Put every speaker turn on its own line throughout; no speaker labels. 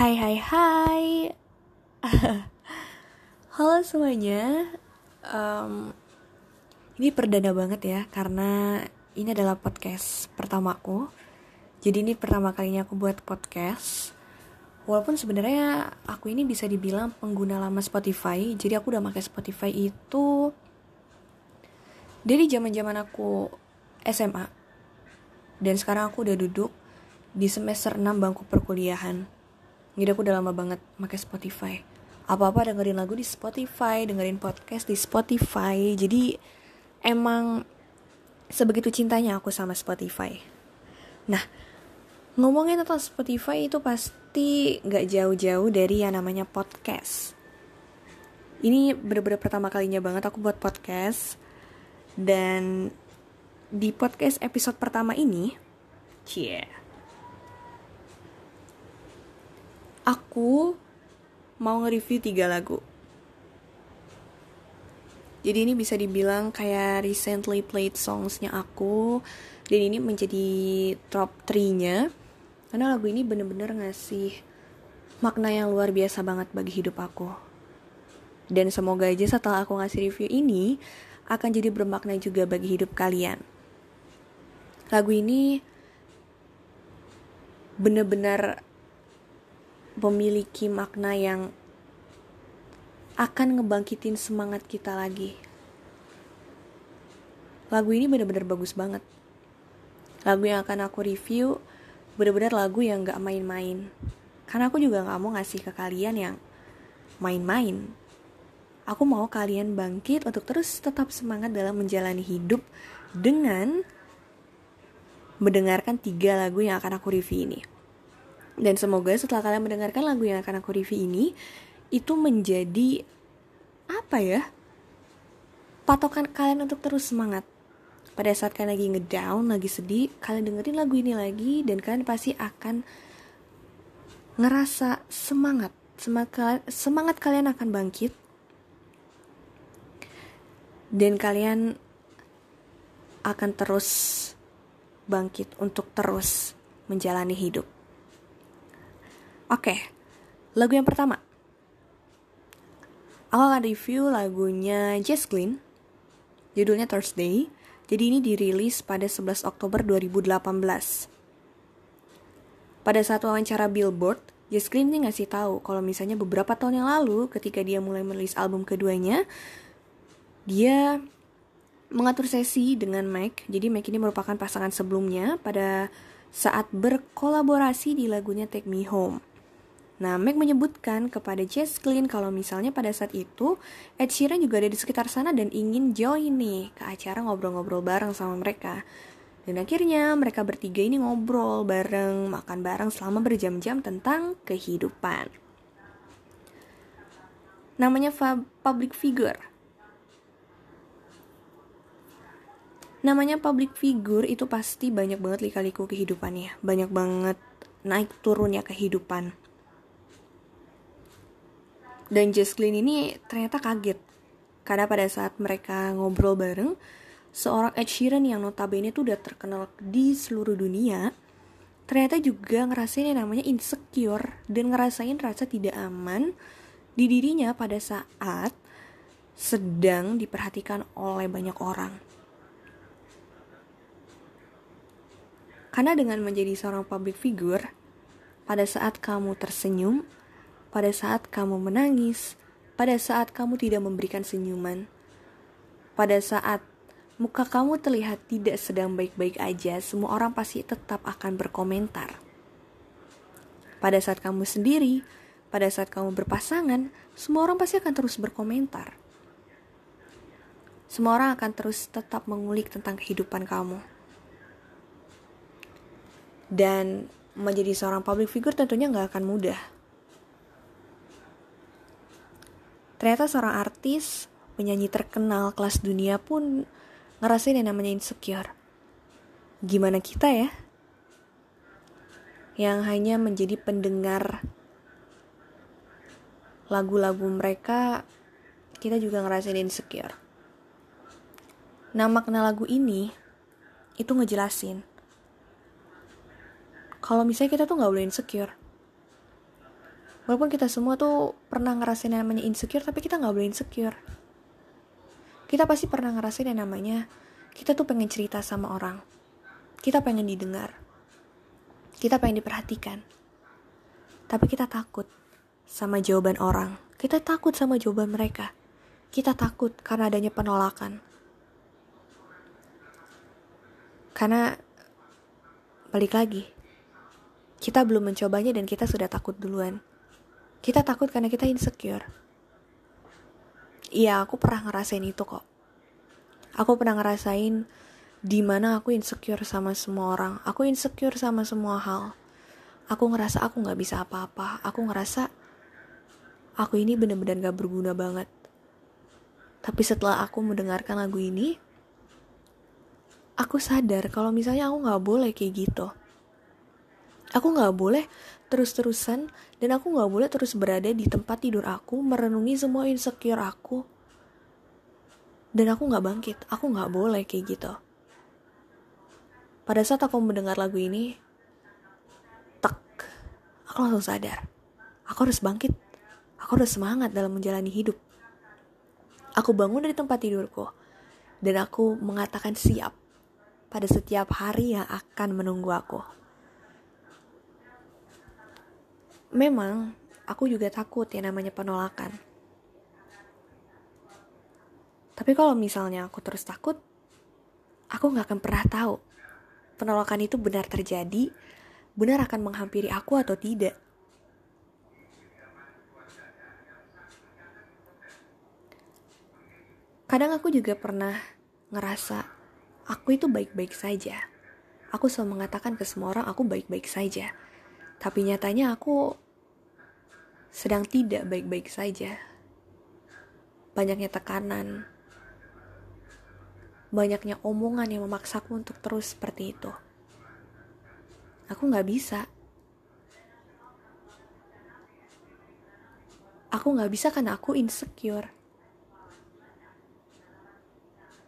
Hai hai hai. Halo semuanya. Um, Ini perdana banget ya Karena ini adalah podcast pertamaku Jadi ini pertama kalinya aku buat podcast. Walaupun sebenarnya aku ini bisa dibilang pengguna lama Spotify Jadi aku udah pakai Spotify itu Dari zaman zaman aku SMA Dan sekarang aku udah duduk di semester 6 bangku perkuliahan jadi aku udah lama banget pakai Spotify. Apa-apa dengerin lagu di Spotify dengerin podcast di Spotify. Jadi emang sebegitu cintanya aku sama Spotify. Nah ngomongin tentang Spotify itu pasti gak jauh-jauh dari yang namanya podcast. Ini bener-bener pertama kalinya banget aku buat podcast. Dan di podcast episode pertama ini cie aku mau nge-review tiga lagu. Jadi ini bisa dibilang kayak recently played songsnya aku dan ini menjadi top 3-nya karena lagu ini bener-bener ngasih makna yang luar biasa banget bagi hidup aku. Dan semoga aja setelah aku ngasih review ini akan jadi bermakna juga bagi hidup kalian. Lagu ini bener-bener memiliki makna yang akan ngebangkitin semangat kita lagi. Lagu ini benar-benar bagus banget. Lagu yang akan aku review benar-benar lagu yang gak main-main. Karena aku juga gak mau ngasih ke kalian yang main-main. Aku mau kalian bangkit untuk terus tetap semangat dalam menjalani hidup dengan mendengarkan tiga lagu yang akan aku review ini. Dan semoga setelah kalian mendengarkan lagu yang akan aku review ini, itu menjadi apa ya? Patokan kalian untuk terus semangat. Pada saat kalian lagi ngedown, lagi sedih, kalian dengerin lagu ini lagi dan kalian pasti akan ngerasa semangat. Semangat, kalian akan bangkit. Dan kalian akan terus bangkit untuk terus menjalani hidup. Oke, lagu yang pertama. Aku akan review lagunya Jess Glynn. Judulnya Thursday. Jadi ini dirilis pada 11 Oktober 2018. Pada saat wawancara Billboard, Jess Glynn ini ngasih tahu kalau misalnya beberapa tahun yang lalu ketika dia mulai merilis album keduanya, dia mengatur sesi dengan Mike. Jadi Mike ini merupakan pasangan sebelumnya pada saat berkolaborasi di lagunya Take Me Home. Nah, Meg menyebutkan kepada Jess Glynn kalau misalnya pada saat itu Ed Sheeran juga ada di sekitar sana dan ingin join nih ke acara ngobrol-ngobrol bareng sama mereka. Dan akhirnya mereka bertiga ini ngobrol bareng, makan bareng selama berjam-jam tentang kehidupan. Namanya public figure. Namanya public figure itu pasti banyak banget lika-liku kehidupannya. Banyak banget naik turunnya kehidupan dan Jesslyn ini ternyata kaget karena pada saat mereka ngobrol bareng, seorang Ed Sheeran yang notabene tuh udah terkenal di seluruh dunia, ternyata juga ngerasain yang namanya insecure dan ngerasain rasa tidak aman di dirinya pada saat sedang diperhatikan oleh banyak orang. Karena dengan menjadi seorang public figure, pada saat kamu tersenyum, pada saat kamu menangis, pada saat kamu tidak memberikan senyuman, pada saat muka kamu terlihat tidak sedang baik-baik aja, semua orang pasti tetap akan berkomentar. Pada saat kamu sendiri, pada saat kamu berpasangan, semua orang pasti akan terus berkomentar. Semua orang akan terus tetap mengulik tentang kehidupan kamu. Dan menjadi seorang public figure tentunya nggak akan mudah Ternyata seorang artis, penyanyi terkenal kelas dunia pun ngerasain yang namanya insecure. Gimana kita ya? Yang hanya menjadi pendengar lagu-lagu mereka, kita juga ngerasain insecure. Nah makna lagu ini, itu ngejelasin. Kalau misalnya kita tuh gak boleh insecure. Walaupun kita semua tuh pernah ngerasain namanya insecure tapi kita nggak boleh insecure. Kita pasti pernah ngerasain yang namanya kita tuh pengen cerita sama orang. Kita pengen didengar. Kita pengen diperhatikan. Tapi kita takut sama jawaban orang. Kita takut sama jawaban mereka. Kita takut karena adanya penolakan. Karena balik lagi kita belum mencobanya dan kita sudah takut duluan kita takut karena kita insecure. Iya, aku pernah ngerasain itu kok. Aku pernah ngerasain di mana aku insecure sama semua orang. Aku insecure sama semua hal. Aku ngerasa aku gak bisa apa-apa. Aku ngerasa aku ini bener-bener gak berguna banget. Tapi setelah aku mendengarkan lagu ini, aku sadar kalau misalnya aku gak boleh kayak gitu. Aku gak boleh terus-terusan dan aku gak boleh terus berada di tempat tidur aku merenungi semua insecure aku. Dan aku gak bangkit aku gak boleh kayak gitu. Pada saat aku mendengar lagu ini tak aku langsung sadar. Aku harus bangkit. Aku harus semangat dalam menjalani hidup. Aku bangun dari tempat tidurku dan aku mengatakan siap pada setiap hari yang akan menunggu aku. Memang aku juga takut ya namanya penolakan. Tapi kalau misalnya aku terus takut, aku nggak akan pernah tahu penolakan itu benar terjadi, benar akan menghampiri aku atau tidak. Kadang aku juga pernah ngerasa aku itu baik-baik saja. Aku selalu mengatakan ke semua orang aku baik-baik saja. Tapi nyatanya aku sedang tidak baik-baik saja. Banyaknya tekanan, banyaknya omongan yang memaksaku untuk terus seperti itu. Aku gak bisa. Aku gak bisa karena aku insecure.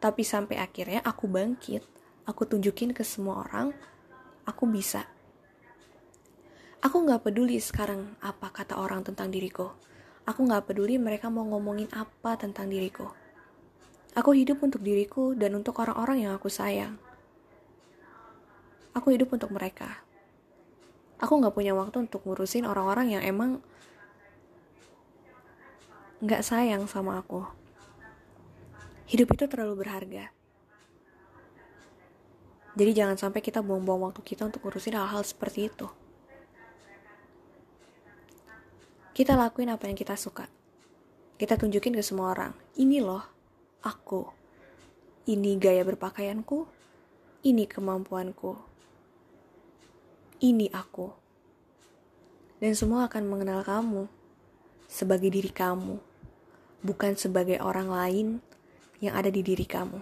Tapi sampai akhirnya aku bangkit, aku tunjukin ke semua orang, aku bisa Aku gak peduli sekarang apa kata orang tentang diriku. Aku gak peduli mereka mau ngomongin apa tentang diriku. Aku hidup untuk diriku dan untuk orang-orang yang aku sayang. Aku hidup untuk mereka. Aku gak punya waktu untuk ngurusin orang-orang yang emang gak sayang sama aku. Hidup itu terlalu berharga. Jadi jangan sampai kita buang-buang waktu kita untuk ngurusin hal-hal seperti itu. Kita lakuin apa yang kita suka. Kita tunjukin ke semua orang. Ini loh, aku. Ini gaya berpakaianku. Ini kemampuanku. Ini aku. Dan semua akan mengenal kamu sebagai diri kamu, bukan sebagai orang lain yang ada di diri kamu.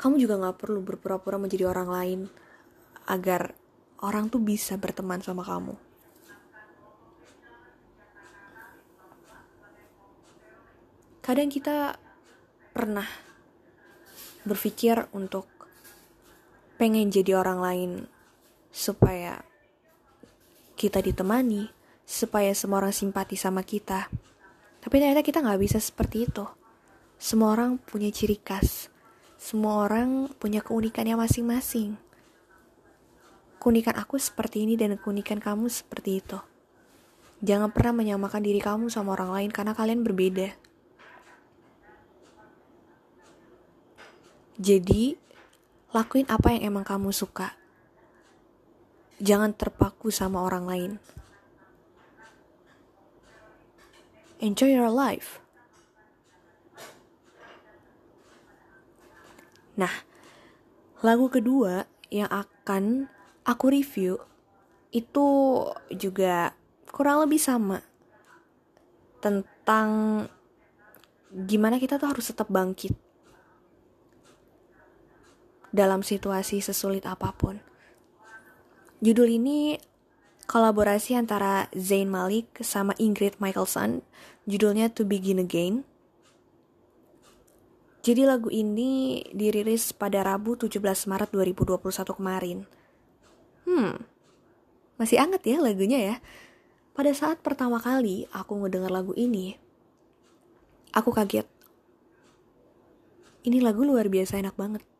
Kamu juga gak perlu berpura-pura menjadi orang lain agar orang tuh bisa berteman sama kamu. Kadang kita pernah berpikir untuk pengen jadi orang lain supaya kita ditemani, supaya semua orang simpati sama kita. Tapi ternyata kita nggak bisa seperti itu. Semua orang punya ciri khas. Semua orang punya keunikannya masing-masing. Keunikan aku seperti ini dan keunikan kamu seperti itu. Jangan pernah menyamakan diri kamu sama orang lain karena kalian berbeda. Jadi, lakuin apa yang emang kamu suka. Jangan terpaku sama orang lain. Enjoy your life. Nah, lagu kedua yang akan aku review itu juga kurang lebih sama tentang gimana kita tuh harus tetap bangkit dalam situasi sesulit apa pun. Judul ini kolaborasi antara Zayn Malik sama Ingrid Michaelson, judulnya To Begin Again. Jadi lagu ini dirilis pada Rabu 17 Maret 2021 kemarin. Hmm, masih anget ya lagunya ya. pada saat pertama kali aku ngedenger lagu ini, aku kaget. Ini lagu luar biasa enak banget.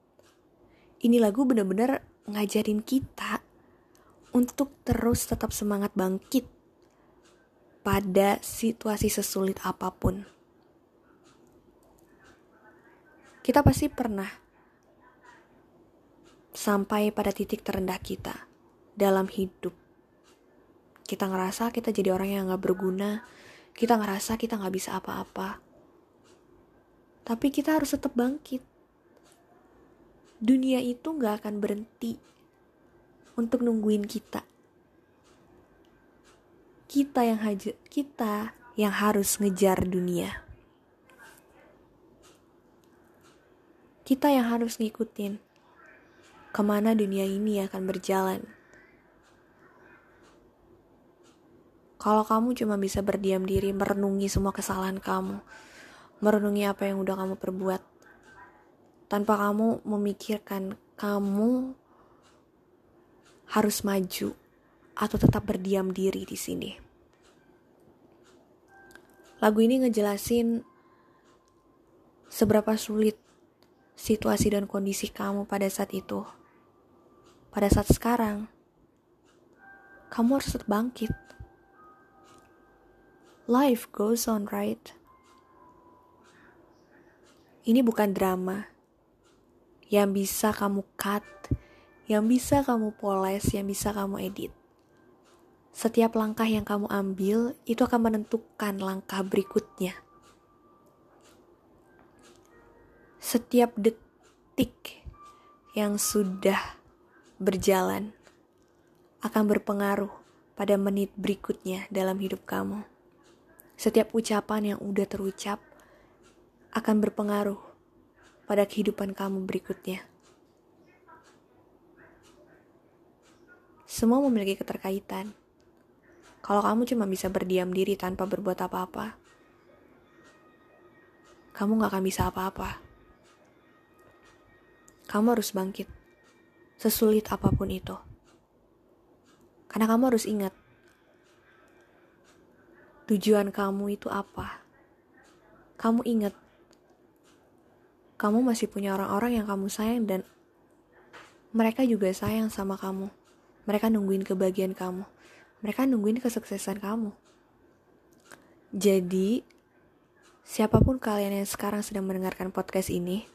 Ini lagu bener-bener ngajarin kita untuk terus tetap semangat bangkit pada situasi sesulit apa pun. Kita pasti pernah sampai pada titik terendah kita dalam hidup. Kita ngerasa kita jadi orang yang gak berguna, kita ngerasa kita gak bisa apa-apa. Tapi kita harus tetap bangkit. Dunia itu gak akan berhenti untuk nungguin kita. Kita yang haja, kita yang harus ngejar dunia. Kita yang harus ngikutin ke mana dunia ini akan berjalan. Kalau kamu cuma bisa berdiam diri merenungi semua kesalahan kamu, merenungi apa yang udah kamu perbuat, tanpa kamu memikirkan kamu harus maju atau tetap berdiam diri di sini. Lagu ini ngejelasin seberapa sulit situasi dan kondisi kamu pada saat itu. Pada saat sekarang, kamu harus bangkit. Life goes on, right? Ini bukan drama yang bisa kamu cut, yang bisa kamu poles, yang bisa kamu edit. Setiap langkah yang kamu ambil itu akan menentukan langkah berikutnya. setiap detik yang sudah berjalan akan berpengaruh pada menit berikutnya dalam hidup kamu. Setiap ucapan yang udah terucap akan berpengaruh pada kehidupan kamu berikutnya. Semua memiliki keterkaitan. Kalau kamu cuma bisa berdiam diri tanpa berbuat apa-apa, kamu gak akan bisa apa-apa. Kamu harus bangkit. Sesulit apa pun itu. Karena kamu harus ingat. Tujuan kamu itu apa? Kamu ingat. Kamu masih punya orang-orang yang kamu sayang dan mereka juga sayang sama kamu. Mereka nungguin kebahagiaan kamu. Mereka nungguin kesuksesan kamu. Jadi, siapa pun kalian yang sekarang sedang mendengarkan podcast ini,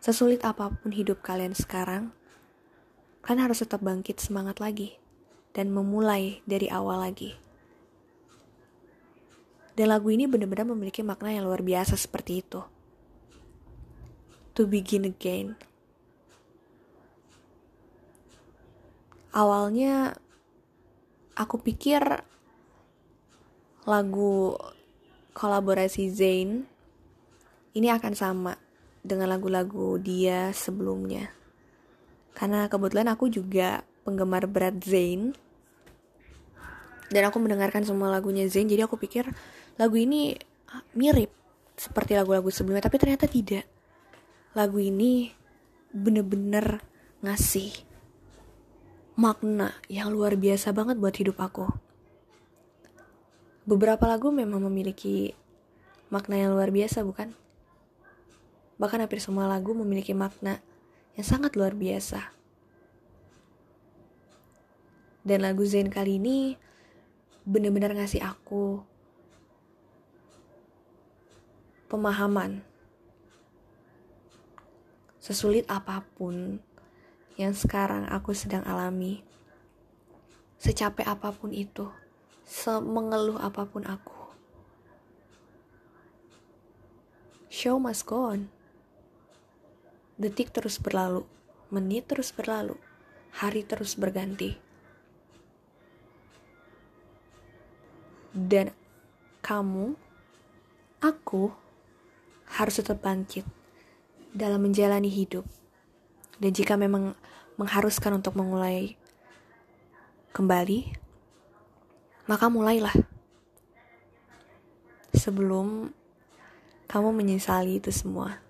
Sesulit apa pun hidup kalian sekarang, kalian harus tetap bangkit semangat lagi dan memulai dari awal lagi. Dan lagu ini benar-benar memiliki makna yang luar biasa seperti itu. To begin again. Awalnya aku pikir lagu kolaborasi Zayn ini akan sama dengan lagu-lagu dia sebelumnya. Karena kebetulan aku juga penggemar berat Zayn. Dan aku mendengarkan semua lagunya Zayn, jadi aku pikir lagu ini mirip seperti lagu-lagu sebelumnya, tapi ternyata tidak. Lagu ini bener-bener ngasih makna yang luar biasa banget buat hidup aku. Beberapa lagu memang memiliki makna yang luar biasa, bukan? Bahkan hampir semua lagu memiliki makna yang sangat luar biasa. Dan lagu Zain kali ini benar-benar ngasih aku pemahaman sesulit apa pun yang sekarang aku sedang alami, secapek apa pun itu, semengeluh apa pun aku. Show must go on. Detik terus berlalu, menit terus berlalu, hari terus berganti. Dan kamu, aku harus tetap bangkit dalam menjalani hidup. Dan jika memang mengharuskan untuk memulai kembali, maka mulailah. Sebelum kamu menyesali itu semua.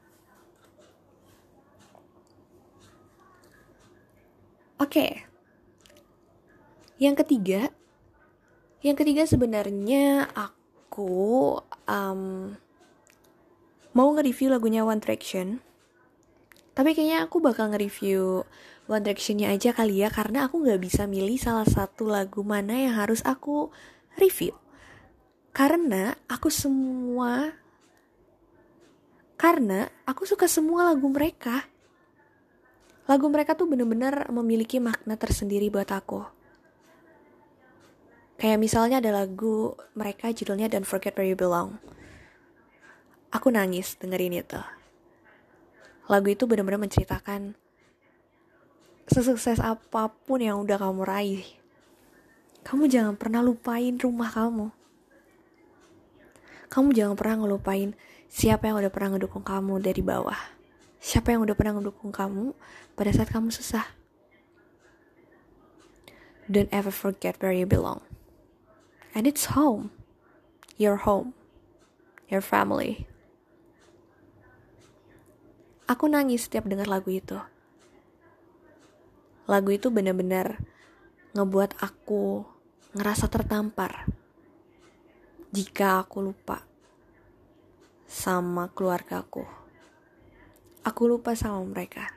Oke. Yang ketiga, Yang ketiga sebenarnya aku um, mau nge-review lagunya One Direction. Tapi kayaknya aku bakal nge-review One Directionnya aja kali ya karena aku nggak bisa milih salah satu lagu mana yang harus aku review. Karena aku semua karena aku suka semua lagu mereka. Lagu mereka tuh bener-bener memiliki makna tersendiri buat aku. Kayak misalnya ada lagu mereka judulnya Don't Forget Where You Belong. Aku nangis dengerin itu. Lagu itu bener-bener menceritakan sesukses apa pun yang udah kamu raih, kamu jangan pernah lupain rumah kamu. Kamu jangan pernah ngelupain siapa yang udah pernah ngedukung kamu dari bawah. Siapa yang udah pernah ngedukung kamu pada saat kamu susah. Don't ever forget where you belong. And it's home. Your home. Your family. Aku nangis setiap dengar lagu itu lagu itu benar-benar ngebuat aku ngerasa tertampar jika aku lupa sama keluargaku. Aku lupa sama mereka.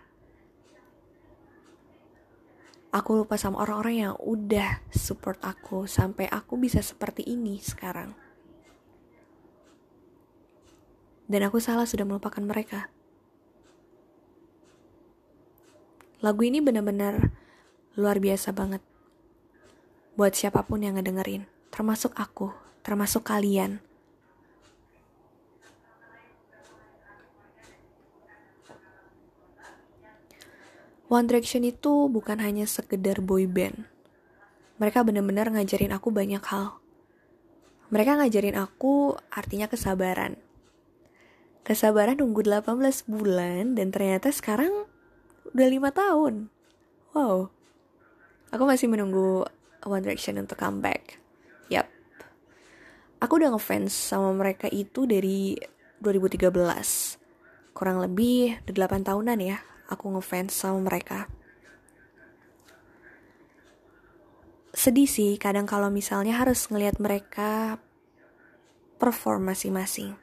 Aku lupa sama orang-orang yang udah support aku sampai aku bisa seperti ini sekarang. Dan aku salah sudah melupakan mereka. Lagu ini benar-benar luar biasa banget. Buat siapa pun yang ngedengerin, termasuk aku, termasuk kalian. One Direction itu bukan hanya sekedar boy band. Mereka benar-benar ngajarin aku banyak hal. Mereka ngajarin aku artinya kesabaran. Kesabaran nunggu 18 bulan dan ternyata sekarang udah lima tahun. Wow. Aku masih menunggu One Direction untuk comeback. Yap. Aku udah ngefans sama mereka itu dari 2013. Kurang lebih 8 tahunan ya aku ngefans sama mereka. Sedih sih kadang kalau misalnya harus ngelihat mereka perform masing-masing.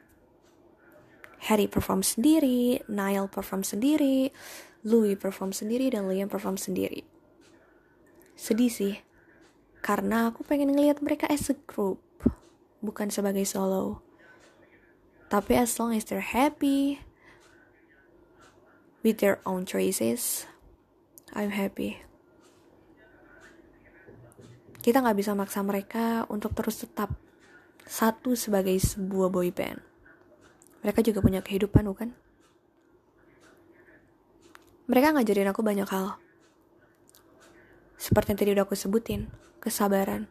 Harry perform sendiri, Niall perform sendiri, Louis perform sendiri dan Liam perform sendiri. Sedih sih, karena aku pengen ngelihat mereka as a group, bukan sebagai solo. Tapi as long as they're happy with their own choices, I'm happy. Kita nggak bisa maksa mereka untuk terus tetap satu sebagai sebuah boy band. Mereka juga punya kehidupan, bukan? Mereka ngajarin aku banyak hal. Seperti yang tadi udah aku sebutin, kesabaran.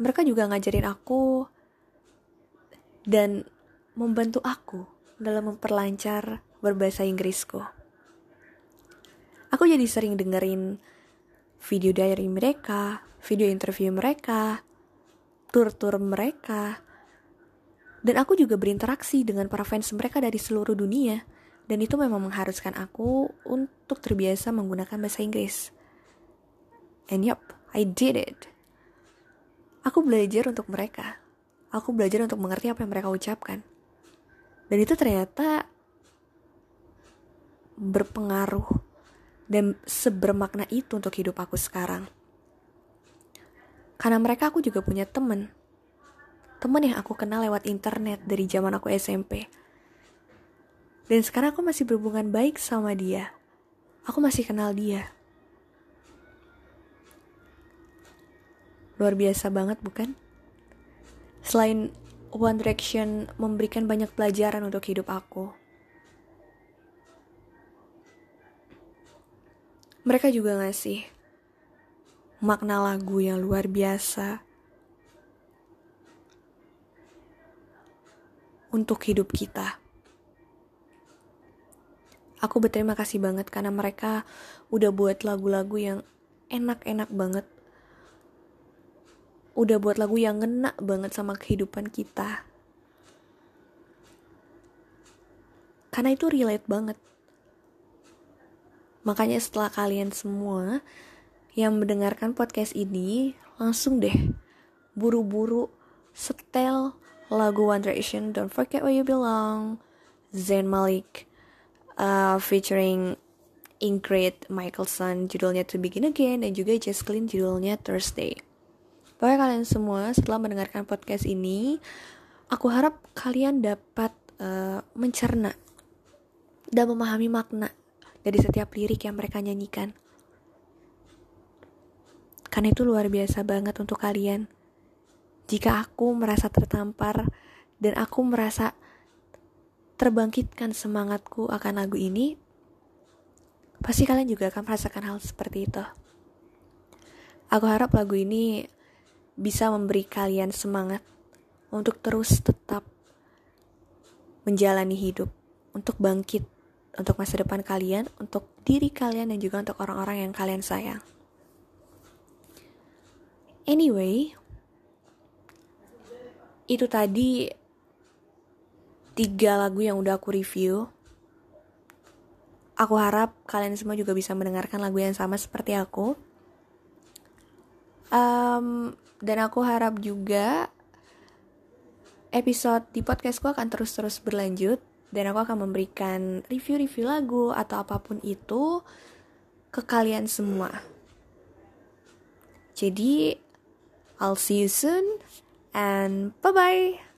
Mereka juga ngajarin aku dan membantu aku dalam memperlancar berbahasa Inggrisku. Aku jadi sering dengerin video diary mereka, video interview mereka, tur-tur mereka, dan aku juga berinteraksi dengan para fans mereka dari seluruh dunia dan itu memang mengharuskan aku untuk terbiasa menggunakan bahasa Inggris. And yup, I did it. Aku belajar untuk mereka. Aku belajar untuk mengerti apa yang mereka ucapkan. Dan itu ternyata berpengaruh dan sebermakna itu untuk hidup aku sekarang. Karena mereka aku juga punya temen. Temen yang aku kenal lewat internet dari zaman aku SMP dan sekarang aku masih berhubungan baik sama dia. Aku masih kenal dia. Luar biasa banget bukan? Selain One Direction memberikan banyak pelajaran untuk hidup aku. Mereka juga ngasih makna lagu yang luar biasa untuk hidup kita. Aku berterima kasih banget karena mereka udah buat lagu-lagu yang enak-enak banget. Udah buat lagu yang ngena banget sama kehidupan kita. Karena itu relate banget. Makanya setelah kalian semua yang mendengarkan podcast ini, langsung deh buru-buru setel lagu One Direction Don't Forget Where You Belong Zayn Malik uh, featuring Ingrid Michaelson judulnya To Begin Again dan juga Jess Glynn judulnya Thursday. Pokoknya kalian semua setelah mendengarkan podcast ini, aku harap kalian dapat uh, mencerna dan memahami makna dari setiap lirik yang mereka nyanyikan. Karena itu luar biasa banget untuk kalian. Jika aku merasa tertampar dan aku merasa terbangkitkan semangatku akan lagu ini, pasti kalian juga akan merasakan hal seperti itu. Aku harap lagu ini bisa memberi kalian semangat untuk terus tetap menjalani hidup, untuk bangkit untuk masa depan kalian, untuk diri kalian, dan juga untuk orang-orang yang kalian sayang. Anyway, itu tadi tiga lagu yang udah aku review. Aku harap kalian semua juga bisa mendengarkan lagu yang sama seperti aku. Um, dan aku harap juga episode di podcastku akan terus-terus berlanjut dan aku akan memberikan review-review lagu atau apa pun itu ke kalian semua. Jadi, I'll see you soon and bye-bye.